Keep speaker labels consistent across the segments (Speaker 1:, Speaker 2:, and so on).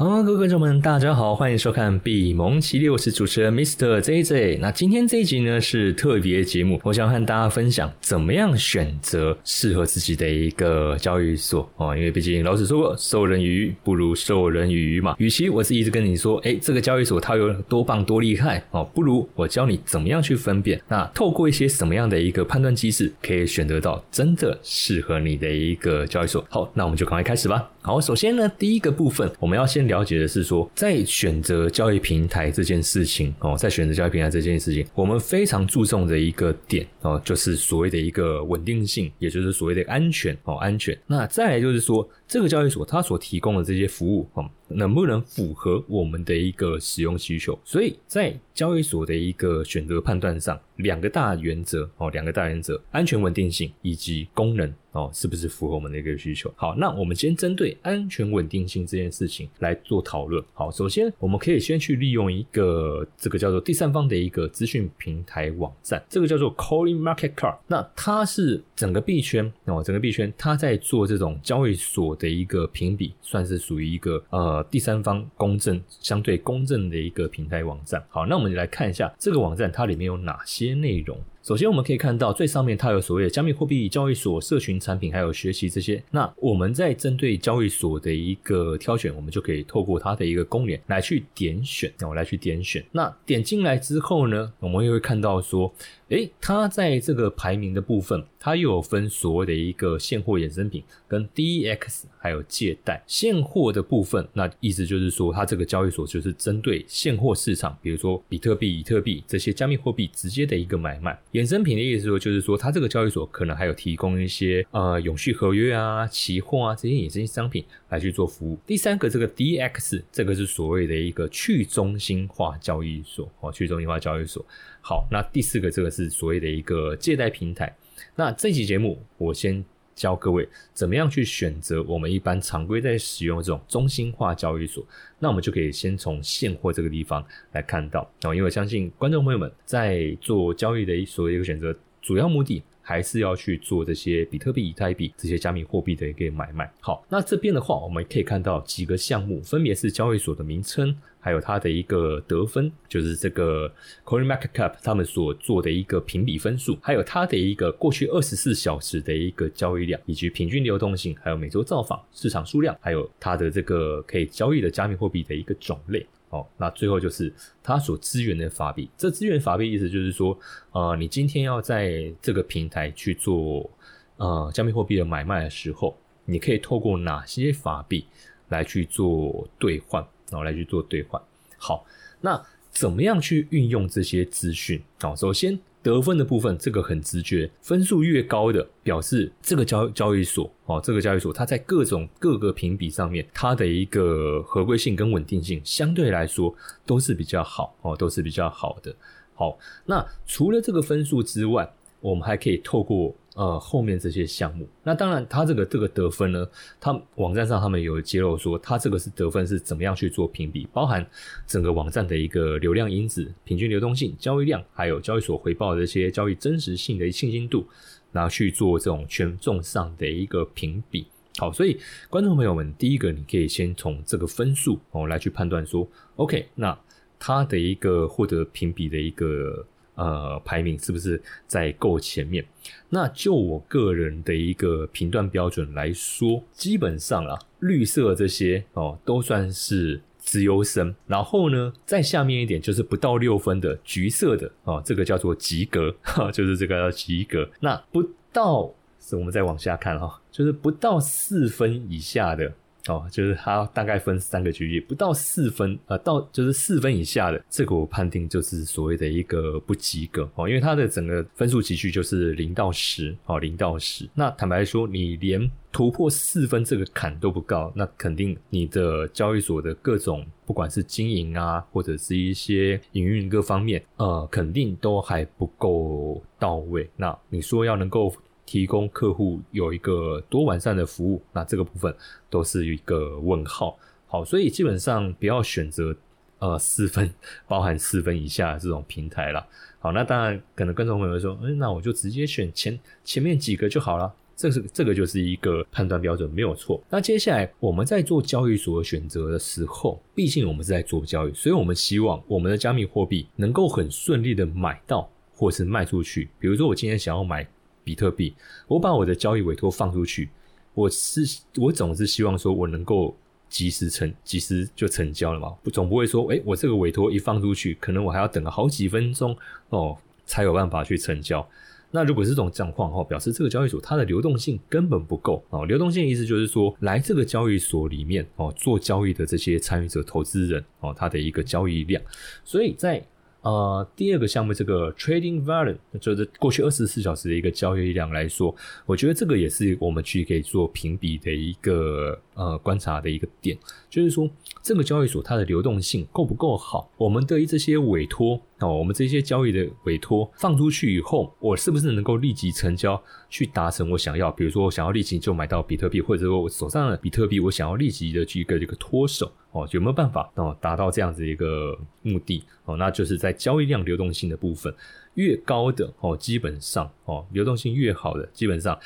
Speaker 1: 好，各位观众们，大家好，欢迎收看比蒙奇六，我是主持人 Mr. JJ。那今天这一集呢是特别节目，我想和大家分享怎么样选择适合自己的一个交易所哦。因为毕竟老子说过，授人鱼不如授人以渔嘛。与其我是一直跟你说，哎，这个交易所它有多棒多厉害哦，不如我教你怎么样去分辨。那透过一些什么样的一个判断机制，可以选择到真的适合你的一个交易所。好，那我们就赶快开始吧。好，首先呢，第一个部分我们要先了解的是说，在选择交易平台这件事情哦，在选择交易平台这件事情，我们非常注重的一个点哦，就是所谓的一个稳定性，也就是所谓的安全哦，安全。那再来就是说，这个交易所它所提供的这些服务哦，能不能符合我们的一个使用需求？所以在交易所的一个选择判断上，两个大原则哦，两个大原则：安全、稳定性以及功能。哦，是不是符合我们的一个需求？好，那我们先针对安全稳定性这件事情来做讨论。好，首先我们可以先去利用一个这个叫做第三方的一个资讯平台网站，这个叫做 coinmarketcar。那它是整个币圈哦，整个币圈它在做这种交易所的一个评比，算是属于一个呃第三方公正、相对公正的一个平台网站。好，那我们就来看一下这个网站它里面有哪些内容。首先，我们可以看到最上面它有所谓的加密货币交易所、社群产品，还有学习这些。那我们在针对交易所的一个挑选，我们就可以透过它的一个公联来去点选，我来去点选。那点进来之后呢，我们又会看到说。诶，它在这个排名的部分，它又有分所谓的一个现货衍生品跟 DEX，还有借贷。现货的部分，那意思就是说，它这个交易所就是针对现货市场，比如说比特币、以特币这些加密货币直接的一个买卖。衍生品的意思说，就是说它这个交易所可能还有提供一些呃永续合约啊、期货啊这些衍生商品来去做服务。第三个，这个 D X，这个是所谓的一个去中心化交易所哦，去中心化交易所。好，那第四个这个是所谓的一个借贷平台。那这期节目我先教各位怎么样去选择我们一般常规在使用这种中心化交易所。那我们就可以先从现货这个地方来看到哦，因为相信观众朋友们在做交易的一所有一个选择，主要目的。还是要去做这些比特币、以太币这些加密货币的一个买卖。好，那这边的话，我们可以看到几个项目，分别是交易所的名称，还有它的一个得分，就是这个 Coin Market Cap 他们所做的一个评比分数，还有它的一个过去二十四小时的一个交易量，以及平均流动性，还有每周造访市场数量，还有它的这个可以交易的加密货币的一个种类。哦，那最后就是它所支援的法币。这支援法币意思就是说，呃，你今天要在这个平台去做呃加密货币的买卖的时候，你可以透过哪些法币来去做兑换，然后来去做兑换。好，那怎么样去运用这些资讯？哦，首先。得分的部分，这个很直觉，分数越高的，表示这个交交易所哦，这个交易所它在各种各个评比上面，它的一个合规性跟稳定性相对来说都是比较好哦，都是比较好的。好，那除了这个分数之外，我们还可以透过。呃，后面这些项目，那当然，它这个这个得分呢，它网站上他们有揭露说，它这个是得分是怎么样去做评比，包含整个网站的一个流量因子、平均流动性、交易量，还有交易所回报的这些交易真实性的信心度，然后去做这种权重上的一个评比。好，所以观众朋友们，第一个你可以先从这个分数哦来去判断说，OK，那它的一个获得评比的一个。呃，排名是不是在够前面？那就我个人的一个评断标准来说，基本上啊，绿色这些哦，都算是资优生。然后呢，再下面一点就是不到六分的橘色的哦，这个叫做及格，哈就是这个叫及格。那不到，是我们再往下看哈，就是不到四分以下的。哦，就是它大概分三个区域，不到四分，呃，到就是四分以下的，这个我判定就是所谓的一个不及格哦，因为它的整个分数集序就是零到十，哦，零到十。那坦白说，你连突破四分这个坎都不高，那肯定你的交易所的各种不管是经营啊，或者是一些营运各方面，呃，肯定都还不够到位。那你说要能够。提供客户有一个多完善的服务，那这个部分都是一个问号。好，所以基本上不要选择呃 四分，包含四分以下这种平台了。好，那当然可能观众朋友说，嗯，那我就直接选前前面几个就好了。这是这个就是一个判断标准，没有错。那接下来我们在做交易所选择的时候，毕竟我们是在做交易，所以我们希望我们的加密货币能够很顺利的买到或是卖出去。比如说我今天想要买比特币，我把我的交易委托放出去，我是我总是希望说我能够及时成及时就成交了嘛，不总不会说，哎，我这个委托一放出去，可能我还要等个好几分钟哦，才有办法去成交。那如果是这种状况哈，表示这个交易所它的流动性根本不够哦。流动性意思就是说，来这个交易所里面哦做交易的这些参与者、投资人哦，他的一个交易量。所以在呃第二个项目这个 trading volume，就是过去二十四小时的一个交易量来说，我觉得这个也是我们去可以做评比的一个呃观察的一个点，就是说这个交易所它的流动性够不够好？我们对于这些委托。哦，我们这些交易的委托放出去以后，我是不是能够立即成交，去达成我想要？比如说，我想要立即就买到比特币，或者说我手上的比特币，我想要立即的去一个这个脱手哦，有没有办法哦达到这样子一个目的？哦，那就是在交易量流动性的部分越高的哦，基本上哦流动性越好的，基本上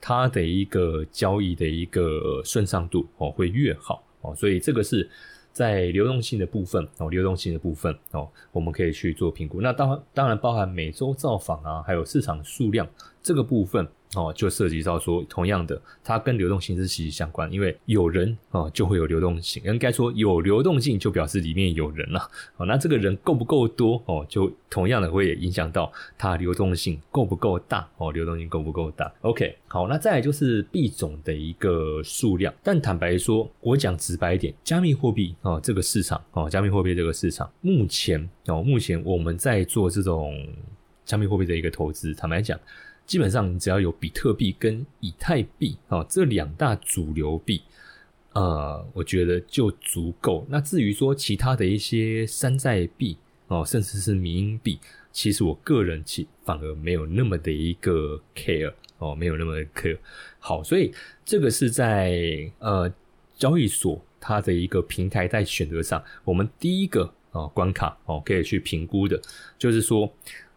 Speaker 1: 它的一个交易的一个顺畅度哦会越好哦，所以这个是。在流动性的部分哦，流动性的部分哦，我们可以去做评估。那当当然包含每周造访啊，还有市场数量这个部分。哦，就涉及到说，同样的，它跟流动性是息息相关，因为有人哦，就会有流动性。应该说，有流动性就表示里面有人了。哦，那这个人够不够多哦，就同样的会影响到它流动性够不够大哦，流动性够不够大？OK，好，那再来就是币种的一个数量。但坦白说，我讲直白一点，加密货币哦，这个市场哦，加密货币这个市场，目前哦，目前我们在做这种加密货币的一个投资，坦白讲。基本上，你只要有比特币跟以太币啊这两大主流币，呃，我觉得就足够。那至于说其他的一些山寨币哦，甚至是民营币，其实我个人其反而没有那么的一个 care 哦，没有那么的 care。好，所以这个是在呃交易所它的一个平台在选择上，我们第一个啊关卡哦可以去评估的，就是说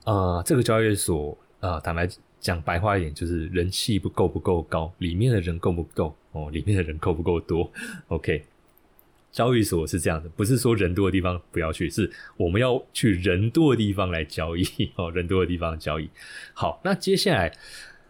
Speaker 1: 呃这个交易所啊坦白。讲白话一点，就是人气不够不够高，里面的人够不够哦？里面的人够不够多？OK，交易所是这样的，不是说人多的地方不要去，是我们要去人多的地方来交易哦，人多的地方交易。好，那接下来，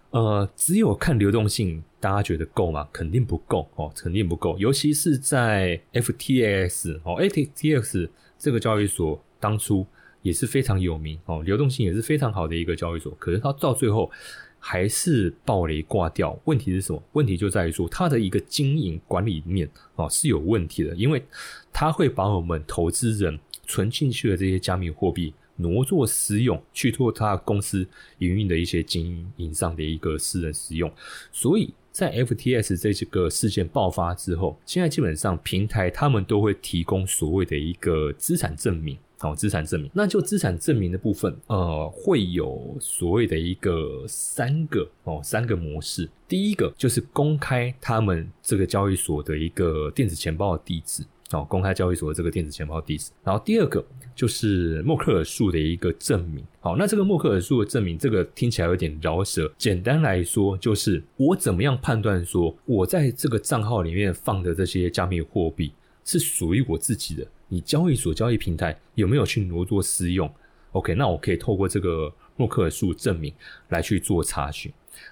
Speaker 1: 呃，只有看流动性，大家觉得够吗？肯定不够哦，肯定不够，尤其是在 FTX 哦，FTX 这个交易所当初。也是非常有名哦，流动性也是非常好的一个交易所。可是它到最后还是暴雷挂掉。问题是什么？问题就在于说它的一个经营管理面哦是有问题的，因为它会把我们投资人存进去的这些加密货币挪作私用，去做它公司营运的一些经营上的一个私人使用。所以在 FTS 这几个事件爆发之后，现在基本上平台他们都会提供所谓的一个资产证明。哦，资产证明，那就资产证明的部分，呃，会有所谓的一个三个哦，三个模式。第一个就是公开他们这个交易所的一个电子钱包的地址，哦，公开交易所的这个电子钱包地址。然后第二个就是默克尔数的一个证明。好，那这个默克尔数的证明，这个听起来有点饶舌。简单来说，就是我怎么样判断说，我在这个账号里面放的这些加密货币是属于我自己的。你交易所交易平台有没有去挪作私用？OK，那我可以透过这个默克尔数证明来去做查询。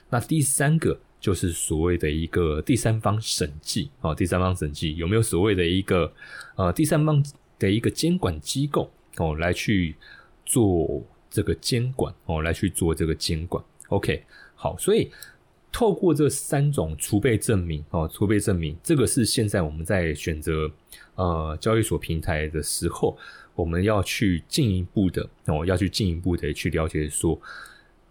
Speaker 1: 那第三个就是所谓的一个第三方审计啊，第三方审计有没有所谓的一个呃第三方的一个监管机构哦来去做这个监管哦来去做这个监管？OK，好，所以。透过这三种储备证明哦，储备证明这个是现在我们在选择呃交易所平台的时候，我们要去进一步的哦，要去进一步的去了解说，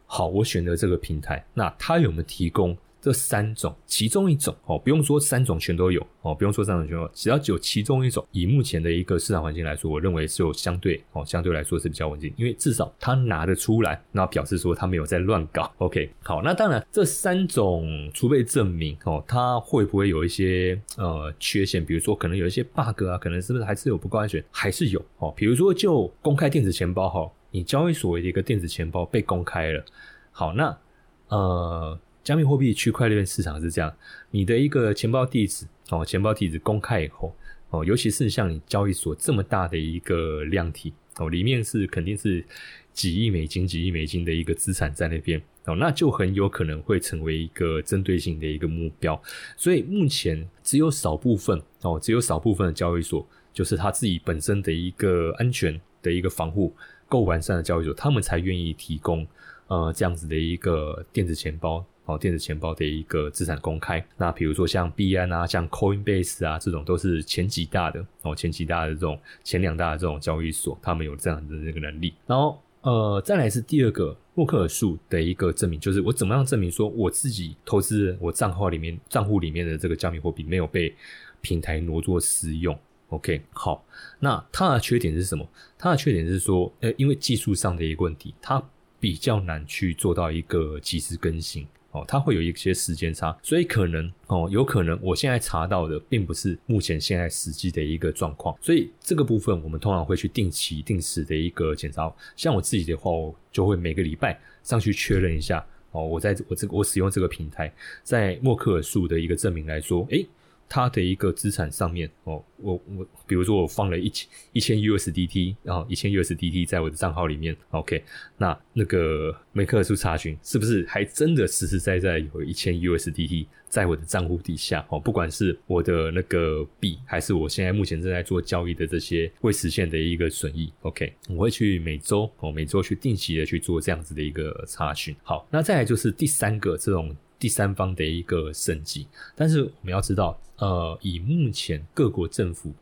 Speaker 1: 好，我选择这个平台，那它有没有提供？这三种，其中一种哦，不用说三种全都有哦，不用说三种全都有，只要有其中一种，以目前的一个市场环境来说，我认为是有相对哦，相对来说是比较稳定，因为至少他拿得出来，那表示说他没有在乱搞。OK，好，那当然这三种储备证明哦，它会不会有一些呃缺陷？比如说可能有一些 bug 啊，可能是不是还是有不够安全？还是有哦。比如说就公开电子钱包哈，你交易所的一个电子钱包被公开了，好，那呃。加密货币区块链市场是这样，你的一个钱包地址哦，钱包地址公开以后哦，尤其是像你交易所这么大的一个量体哦，里面是肯定是几亿美金、几亿美金的一个资产在那边哦，那就很有可能会成为一个针对性的一个目标。所以目前只有少部分哦，只有少部分的交易所，就是他自己本身的一个安全的一个防护够完善的交易所，他们才愿意提供呃这样子的一个电子钱包。哦，电子钱包的一个资产公开，那比如说像币安啊，像 Coinbase 啊，这种都是前几大的哦，前几大的这种前两大的这种交易所，他们有这样的这个能力。然后呃，再来是第二个默克尔数的一个证明，就是我怎么样证明说我自己投资我账号里面账户里面的这个加密货币没有被平台挪作私用？OK，好，那它的缺点是什么？它的缺点是说，呃，因为技术上的一个问题，它比较难去做到一个及时更新。哦，它会有一些时间差，所以可能哦，有可能我现在查到的并不是目前现在实际的一个状况，所以这个部分我们通常会去定期、定时的一个检查。像我自己的话，我就会每个礼拜上去确认一下哦，我在我这个我使用这个平台，在默克尔数的一个证明来说，诶。它的一个资产上面哦，我我比如说我放了一千一千 USDT，然后一千 USDT 在我的账号里面，OK，那那个梅克尔数查询是不是还真的实实在在有一千 USDT 在我的账户底下哦？不管是我的那个币，还是我现在目前正在做交易的这些未实现的一个损益，OK，我会去每周哦每周去定期的去做这样子的一个查询。好，那再来就是第三个这种。第三方的一个升级，但是我们要知道，呃，以目前各国政府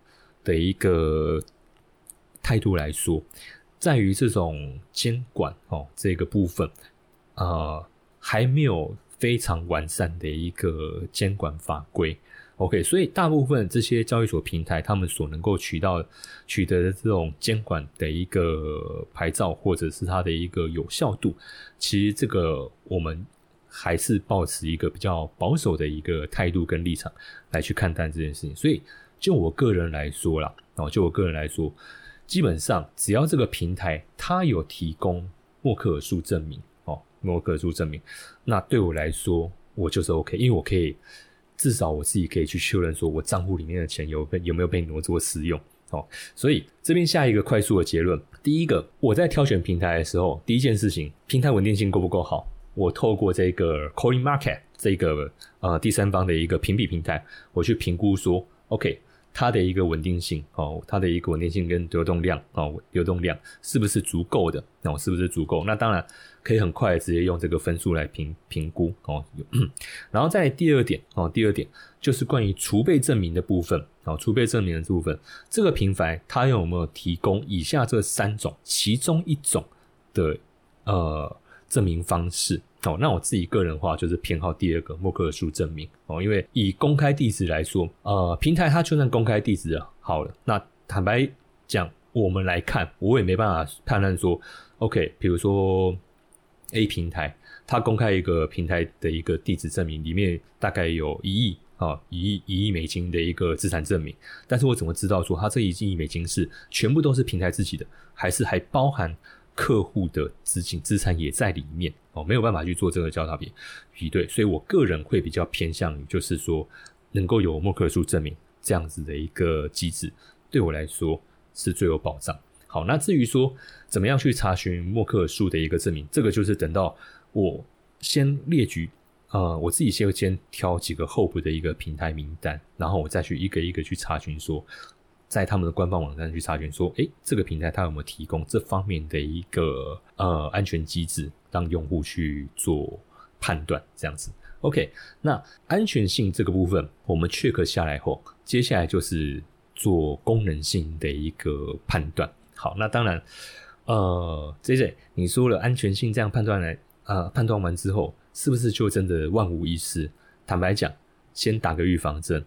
Speaker 1: 的一个态度来说，在于这种监管哦这个部分，呃，还没有非常完善的一个监管法规。OK，所以大部分这些交易所平台，他们所能够取到取得的这种监管的一个牌照，或者是它的一个有效度，其实这个我们。还是保持一个比较保守的一个态度跟立场来去看待这件事情，所以就我个人来说啦，哦，就我个人来说，基本上只要这个平台它有提供默克尔数证明，哦，默克尔数证明，那对我来说我就是 OK，因为我可以至少我自己可以去确认说我账户里面的钱有被有没有被挪作私用，哦，所以这边下一个快速的结论，第一个我在挑选平台的时候，第一件事情，平台稳定性够不够好？我透过这个 Coin Market 这个呃第三方的一个评比平台，我去评估说，OK，它的一个稳定性哦，它的一个稳定性跟流动量哦，流动量是不是足够的？哦，是不是足够？那当然可以很快直接用这个分数来评评估哦。然后在第二点哦，第二点就是关于储备证明的部分哦，储备证明的部分，这个平台它有没有提供以下这三种其中一种的呃？证明方式哦，那我自己个人的话就是偏好第二个默克尔数证明哦，因为以公开地址来说，呃，平台它就算公开地址好了，那坦白讲，我们来看，我也没办法判断说，OK，比如说 A 平台，它公开一个平台的一个地址证明，里面大概有一亿啊，一亿一亿美金的一个资产证明，但是我怎么知道说它这一亿美金是全部都是平台自己的，还是还包含？客户的资金资产也在里面哦，没有办法去做这个交叉比比对，所以我个人会比较偏向于，就是说能够有默克尔数证明这样子的一个机制，对我来说是最有保障。好，那至于说怎么样去查询默克尔数的一个证明，这个就是等到我先列举，呃，我自己先先挑几个候补的一个平台名单，然后我再去一个一个去查询说。在他们的官方网站去查询，说，诶，这个平台它有没有提供这方面的一个呃安全机制，让用户去做判断，这样子。OK，那安全性这个部分我们 check 下来后，接下来就是做功能性的一个判断。好，那当然，呃，J J，你说了安全性这样判断来，呃，判断完之后，是不是就真的万无一失？坦白讲，先打个预防针。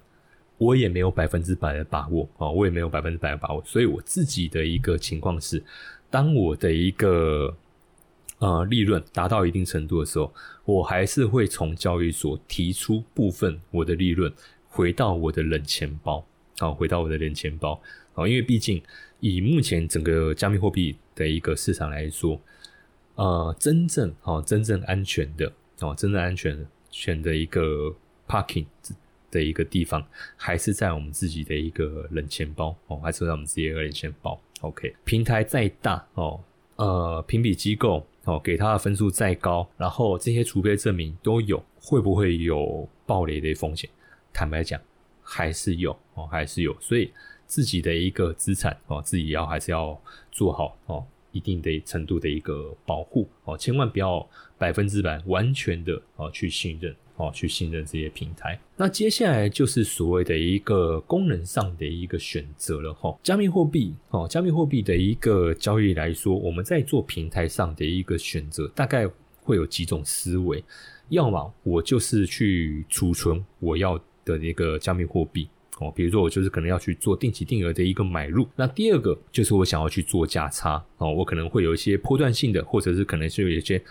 Speaker 1: 我也没有百分之百的把握啊，我也没有百分之百的把握，所以我自己的一个情况是，当我的一个呃利润达到一定程度的时候，我还是会从交易所提出部分我的利润回到我的冷钱包啊，回到我的冷钱包啊，因为毕竟以目前整个加密货币的一个市场来说，呃，真正啊真正安全的啊真正安全的。选的一个 parking 的一个地方，还是在我们自己的一个冷钱包哦，还是在我们自己的冷钱包。OK，平台再大哦，呃，评比机构哦给他的分数再高，然后这些储备证明都有，会不会有暴雷的风险？坦白讲，还是有哦，还是有。所以自己的一个资产哦，自己要还是要做好哦。一定的程度的一个保护哦，千万不要百分之百完全的哦去信任哦，去信任这些平台。那接下来就是所谓的一个功能上的一个选择了哈。加密货币哦，加密货币的一个交易来说，我们在做平台上的一个选择，大概会有几种思维。要么我就是去储存我要的一个加密货币。哦，比如说我就是可能要去做定期定额的一个买入，那第二个就是我想要去做价差哦，我可能会有一些波段性的，或者是可能是有一些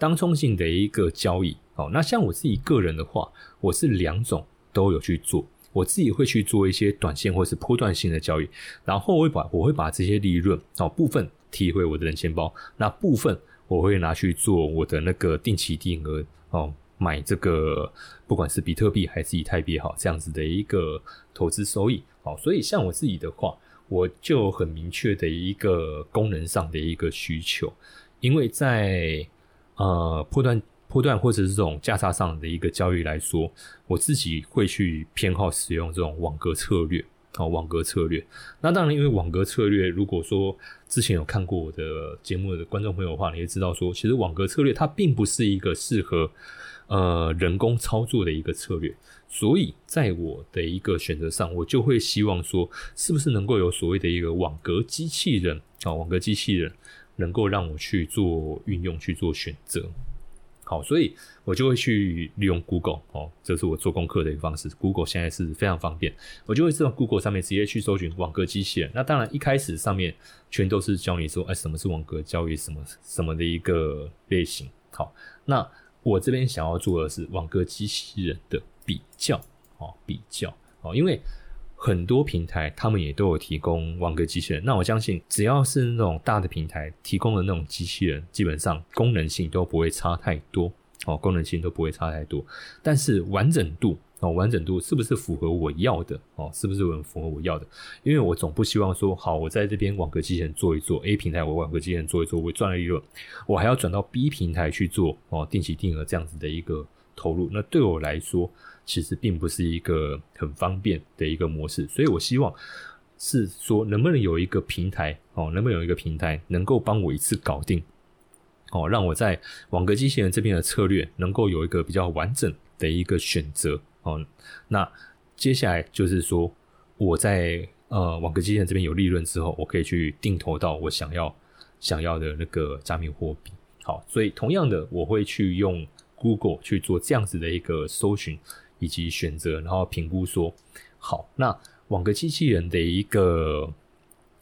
Speaker 1: 当冲性的一个交易哦。那像我自己个人的话，我是两种都有去做，我自己会去做一些短线或是波段性的交易，然后我会把我会把这些利润哦部分提回我的人钱包，那部分我会拿去做我的那个定期定额哦。买这个，不管是比特币还是以太币，好这样子的一个投资收益，好，所以像我自己的话，我就很明确的一个功能上的一个需求，因为在呃破断破断或者是这种价差上的一个交易来说，我自己会去偏好使用这种网格策略，好网格策略。那当然，因为网格策略，如果说之前有看过我的节目的观众朋友的话，你也知道说，其实网格策略它并不是一个适合。呃，人工操作的一个策略，所以在我的一个选择上，我就会希望说，是不是能够有所谓的一个网格机器人啊，网格机器人能够让我去做运用去做选择。好，所以我就会去利用 Google 哦，这是我做功课的一个方式。Google 现在是非常方便，我就会在 Google 上面直接去搜寻网格机器人。那当然一开始上面全都是教你说，哎，什么是网格交易，什么什么的一个类型。好，那。我这边想要做的是网格机器人的比较，哦，比较，哦，因为很多平台他们也都有提供网格机器人，那我相信只要是那种大的平台提供的那种机器人，基本上功能性都不会差太多，哦，功能性都不会差太多，但是完整度。哦，完整度是不是符合我要的？哦，是不是很符合我要的？因为我总不希望说，好，我在这边网格机器人做一做，A 平台我网格机器人做一做，我赚了利润，我还要转到 B 平台去做哦，定期定额这样子的一个投入，那对我来说其实并不是一个很方便的一个模式，所以我希望是说，能不能有一个平台哦，能不能有一个平台能够帮我一次搞定哦，让我在网格机器人这边的策略能够有一个比较完整的一个选择。哦，那接下来就是说，我在呃网格机器人这边有利润之后，我可以去定投到我想要想要的那个加密货币。好，所以同样的，我会去用 Google 去做这样子的一个搜寻以及选择，然后评估说，好，那网格机器人的一个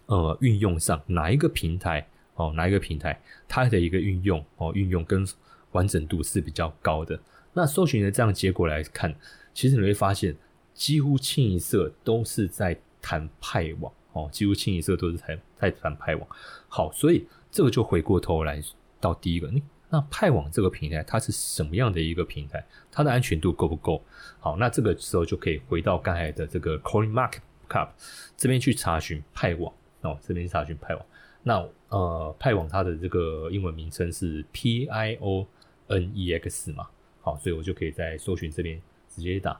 Speaker 1: 呃运用上，哪一个平台哦，哪一个平台它的一个运用哦，运用跟完整度是比较高的。那搜寻的这样结果来看。其实你会发现，几乎清一色都是在谈派网哦，几乎清一色都是在在谈派网。好，所以这个就回过头来到第一个，你那派网这个平台它是什么样的一个平台？它的安全度够不够？好，那这个时候就可以回到刚才的这个 Coin Market Cap 这边去查询派网哦，这边查询派网。那呃，派网它的这个英文名称是 P I O N E X 嘛？好，所以我就可以在搜寻这边。直接打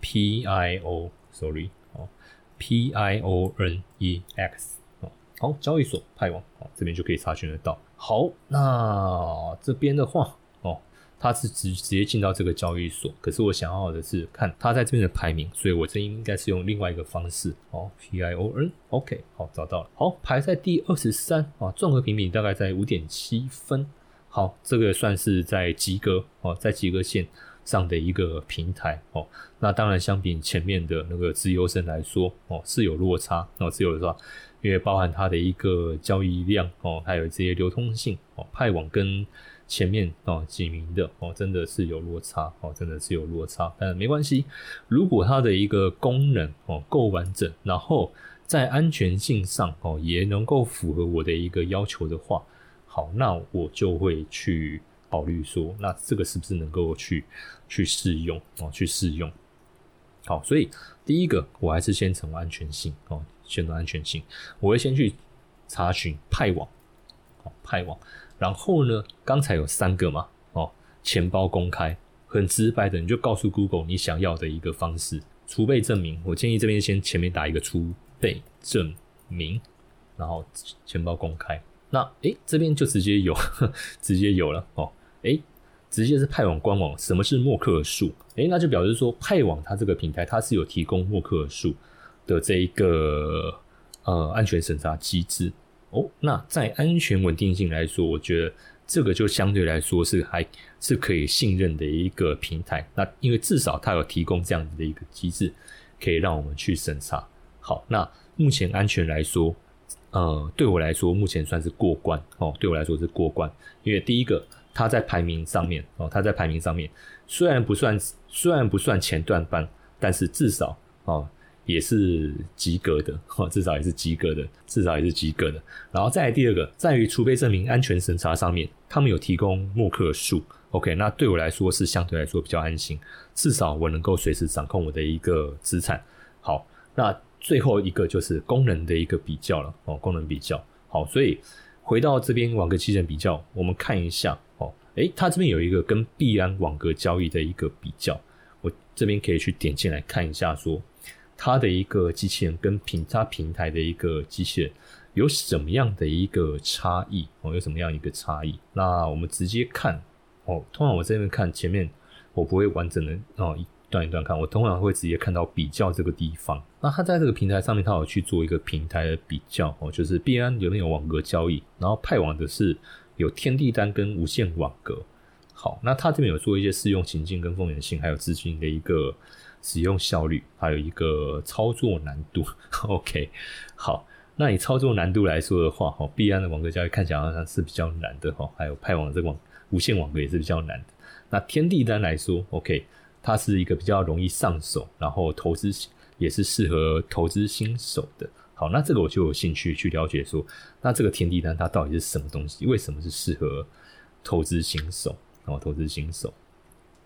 Speaker 1: P I O，sorry 哦，P I O N E X 哦，好，交易所派网哦，这边就可以查询得到。好，那这边的话哦，他是直直接进到这个交易所，可是我想要的是看他在这边的排名，所以我这应该是用另外一个方式。哦，P I O N，OK，好，找到了，好，排在第二十三啊，综合评比大概在五点七分，好，这个算是在及格哦，在及格线。上的一个平台哦，那当然相比前面的那个自由生来说哦是有落差哦，是有的话，因为包含它的一个交易量哦，还有这些流通性哦，派网跟前面哦几名的哦真的是有落差哦，真的是有落差，但没关系，如果它的一个功能哦够完整，然后在安全性上哦也能够符合我的一个要求的话，好，那我就会去。考虑说，那这个是不是能够去去试用哦，去试用。好，所以第一个我还是先从安全性哦，选择安全性，我会先去查询派网，哦派网，然后呢，刚才有三个嘛，哦钱包公开，很直白的，你就告诉 Google 你想要的一个方式，储备证明，我建议这边先前面打一个储备证明，然后钱包公开，那诶这边就直接有，直接有了哦，诶。直接是派网官网，什么是默克尔数？诶，那就表示说派网它这个平台它是有提供默克尔数的这一个呃安全审查机制哦。那在安全稳定性来说，我觉得这个就相对来说是还是可以信任的一个平台。那因为至少它有提供这样子的一个机制，可以让我们去审查。好，那目前安全来说，呃，对我来说目前算是过关哦。对我来说是过关，因为第一个。它在排名上面哦，它在排名上面虽然不算虽然不算前段班，但是至少哦也是及格的 哦，至少也是及格的，至少也是及格的。然后再来第二个，在于储备证明安全审查上面，他们有提供默克数，OK，那对我来说是相对来说比较安心，至少我能够随时掌控我的一个资产。好，那最后一个就是功能的一个比较了哦，功能比较好，所以回到这边网格期权比较，我们看一下。哦诶，它这边有一个跟币安网格交易的一个比较，我这边可以去点进来看一下，说它的一个机器人跟平它平台的一个机器人有什么样的一个差异哦，有什么样一个差异？那我们直接看哦，通常我这边看前面我不会完整的哦一段一段看，我通常会直接看到比较这个地方。那它在这个平台上面，它有去做一个平台的比较哦，就是币安有没有网格交易，然后派网的是。有天地单跟无线网格，好，那它这边有做一些适用情境跟风险性，还有资金的一个使用效率，还有一个操作难度。OK，好，那以操作难度来说的话，哈，币安的网格交易看起来好像是比较难的哈，还有派网这个网无线网格也是比较难的。那天地单来说，OK，它是一个比较容易上手，然后投资也是适合投资新手的。好，那这个我就有兴趣去了解，说那这个天地单它到底是什么东西？为什么是适合投资新手？哦，投资新手。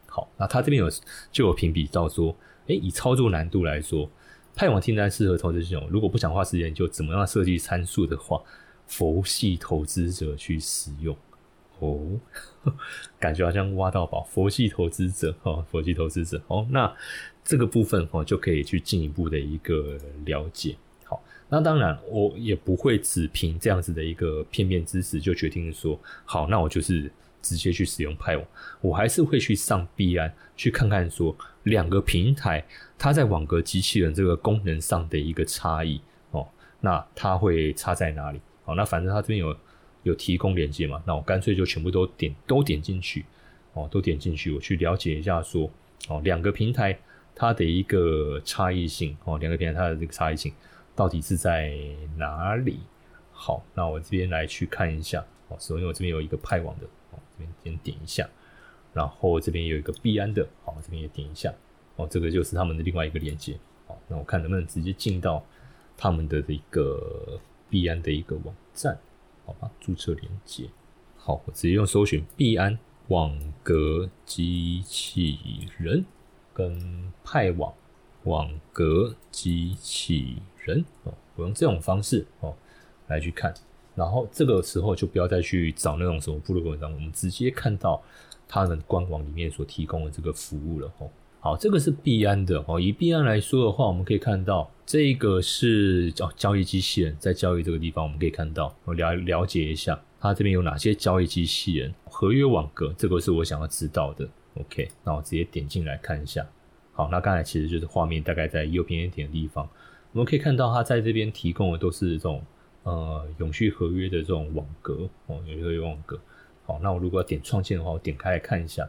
Speaker 1: 好，那他这边有就有评比到说，诶，以操作难度来说，派网天单适合投资新手。如果不想花时间，就怎么样设计参数的话，佛系投资者去使用。哦，感觉好像挖到宝，佛系投资者哦，佛系投资者。哦，那这个部分哦就可以去进一步的一个了解。好那当然，我也不会只凭这样子的一个片面知识就决定说好，那我就是直接去使用派网，我还是会去上币安去看看说两个平台它在网格机器人这个功能上的一个差异哦，那它会差在哪里？好，那反正它这边有有提供连接嘛，那我干脆就全部都点都点进去哦，都点进去，我去了解一下说哦，两个平台它的一个差异性哦，两个平台它的这个差异性。到底是在哪里？好，那我这边来去看一下。哦，首先我这边有一个派网的，这边先点一下，然后这边有一个币安的，好，这边也点一下。哦，这个就是他们的另外一个连接。好，那我看能不能直接进到他们的一个币安的一个网站，好吧？注册连接。好，我直接用搜寻币安网格机器人跟派网。网格机器人哦，我用这种方式哦来去看，然后这个时候就不要再去找那种什么部落格文章，我们直接看到他们官网里面所提供的这个服务了哦。好，这个是币安的哦。以币安来说的话，我们可以看到这个是交交易机器人，在交易这个地方，我们可以看到我了了解一下，它这边有哪些交易机器人合约网格，这个是我想要知道的。OK，那我直接点进来看一下。好，那刚才其实就是画面大概在右边一点的地方，我们可以看到它在这边提供的都是这种呃永续合约的这种网格哦，永续合约网格。好，那我如果要点创建的话，我点开来看一下。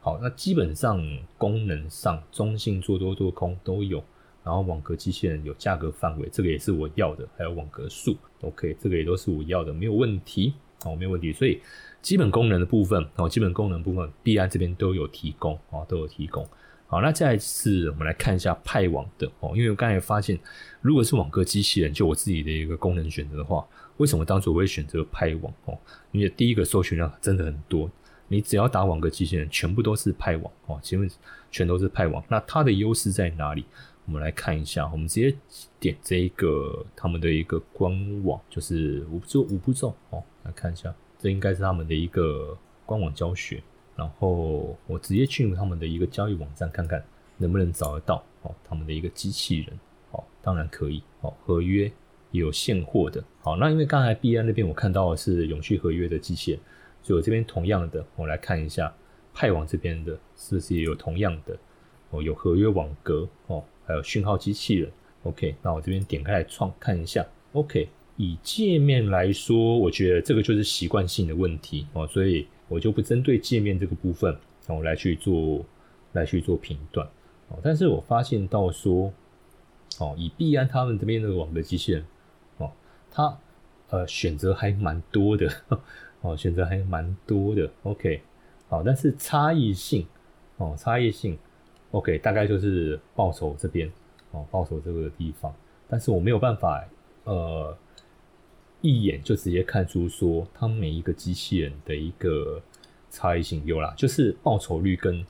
Speaker 1: 好，那基本上功能上中性做多做空都有，然后网格机器人有价格范围，这个也是我要的，还有网格数，OK，这个也都是我要的，没有问题，哦，没有问题。所以基本功能的部分，哦，基本功能部分币安这边都有提供，哦，都有提供。好，那再次我们来看一下派网的哦，因为我刚才发现，如果是网格机器人，就我自己的一个功能选择的话，为什么当初我会选择派网哦？因为第一个搜寻量真的很多，你只要打网格机器人，全部都是派网哦，前面全都是派网。那它的优势在哪里？我们来看一下，我们直接点这一个他们的一个官网，就是五步五步骤哦，来看一下，这应该是他们的一个官网教学。然后我直接进入他们的一个交易网站，看看能不能找得到哦，他们的一个机器人哦，当然可以哦，合约有现货的。好，那因为刚才币安那边我看到的是永续合约的机器人，所以我这边同样的，我来看一下派网这边的是不是也有同样的哦，有合约网格哦，还有讯号机器人。OK，那我这边点开来创看一下。OK，以界面来说，我觉得这个就是习惯性的问题哦，所以。我就不针对界面这个部分，哦来去做来去做评断，哦，但是我发现到说，哦，以必安他们这边的网格机器人，哦，它呃选择还蛮多的，哦，选择还蛮多的，OK，好，但是差异性，哦，差异性，OK，大概就是报酬这边，哦，报酬这个地方，但是我没有办法，呃。一眼就直接看出说，它每一个机器人的一个差异性有啦，就是报酬率跟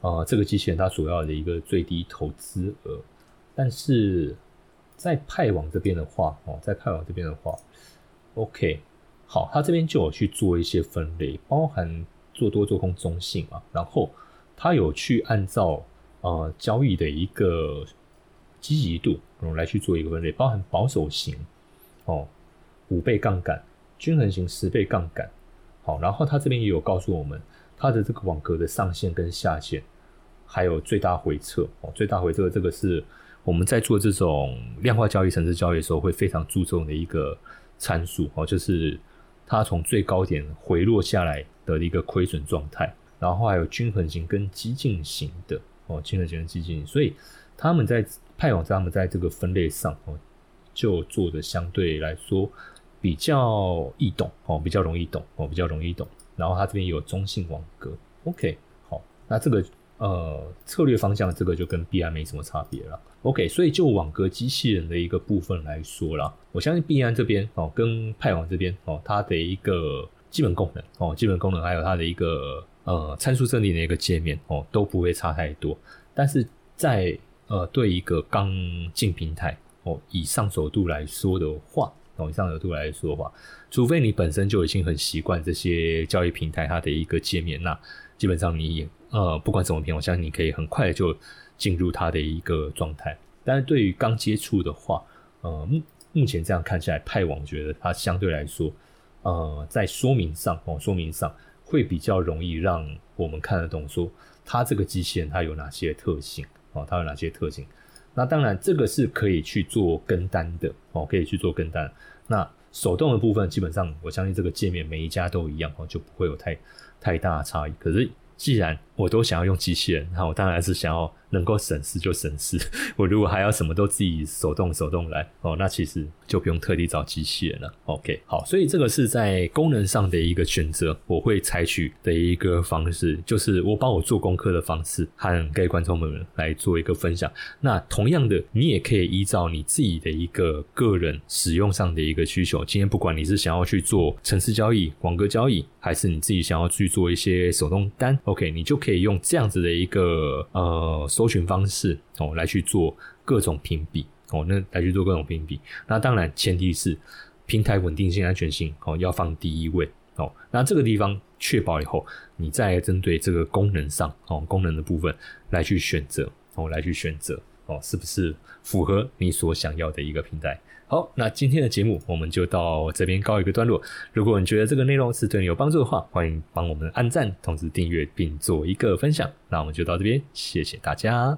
Speaker 1: 呃这个机器人它主要的一个最低投资额。但是在派网这边的话，哦，在派网这边的话，OK，好，它这边就有去做一些分类，包含做多做空中性嘛，然后它有去按照呃交易的一个积极度，嗯，来去做一个分类，包含保守型，哦。五倍杠杆，均衡型十倍杠杆，好，然后它这边也有告诉我们它的这个网格的上限跟下限，还有最大回撤。哦，最大回撤这个是我们在做这种量化交易、城市交易的时候会非常注重的一个参数。哦，就是它从最高点回落下来的一个亏损状态，然后还有均衡型跟激进型的。哦，均衡型跟激进型，所以他们在派网他们在这个分类上哦，就做的相对来说。比较易懂哦，比较容易懂哦，比较容易懂。然后它这边有中性网格，OK，好，那这个呃策略方向这个就跟 B I 没什么差别了，OK。所以就网格机器人的一个部分来说啦，我相信 B I 这边哦跟派网这边哦它的一个基本功能哦基本功能还有它的一个呃参数设定的一个界面哦都不会差太多。但是在呃对一个刚进平台哦以上手度来说的话。从上额度来说的话，除非你本身就已经很习惯这些交易平台它的一个界面，那基本上你也呃不管什么平台，我相信你可以很快就进入它的一个状态。但是对于刚接触的话，呃目目前这样看起来，派网觉得它相对来说，呃在说明上哦说明上会比较容易让我们看得懂，说它这个机器人它有哪些特性哦，它有哪些特性。那当然，这个是可以去做跟单的哦，可以去做跟单。那手动的部分，基本上我相信这个界面每一家都一样哦，就不会有太太大的差异。可是既然我都想要用机器人，那我当然是想要。能够省事就省事，我如果还要什么都自己手动手动来哦，那其实就不用特地找机器人了。OK，好，所以这个是在功能上的一个选择，我会采取的一个方式，就是我把我做功课的方式和各位观众们来做一个分享。那同样的，你也可以依照你自己的一个个人使用上的一个需求，今天不管你是想要去做城市交易、网格交易，还是你自己想要去做一些手动单，OK，你就可以用这样子的一个呃。搜寻方式哦，来去做各种评比哦，那来去做各种评比。那当然前提是平台稳定性、安全性哦，要放第一位哦。那这个地方确保以后，你再针对这个功能上哦，功能的部分来去选择哦，来去选择哦，是不是符合你所想要的一个平台？好，那今天的节目我们就到这边告一个段落。如果你觉得这个内容是对你有帮助的话，欢迎帮我们按赞、同时订阅并做一个分享。那我们就到这边，谢谢大家。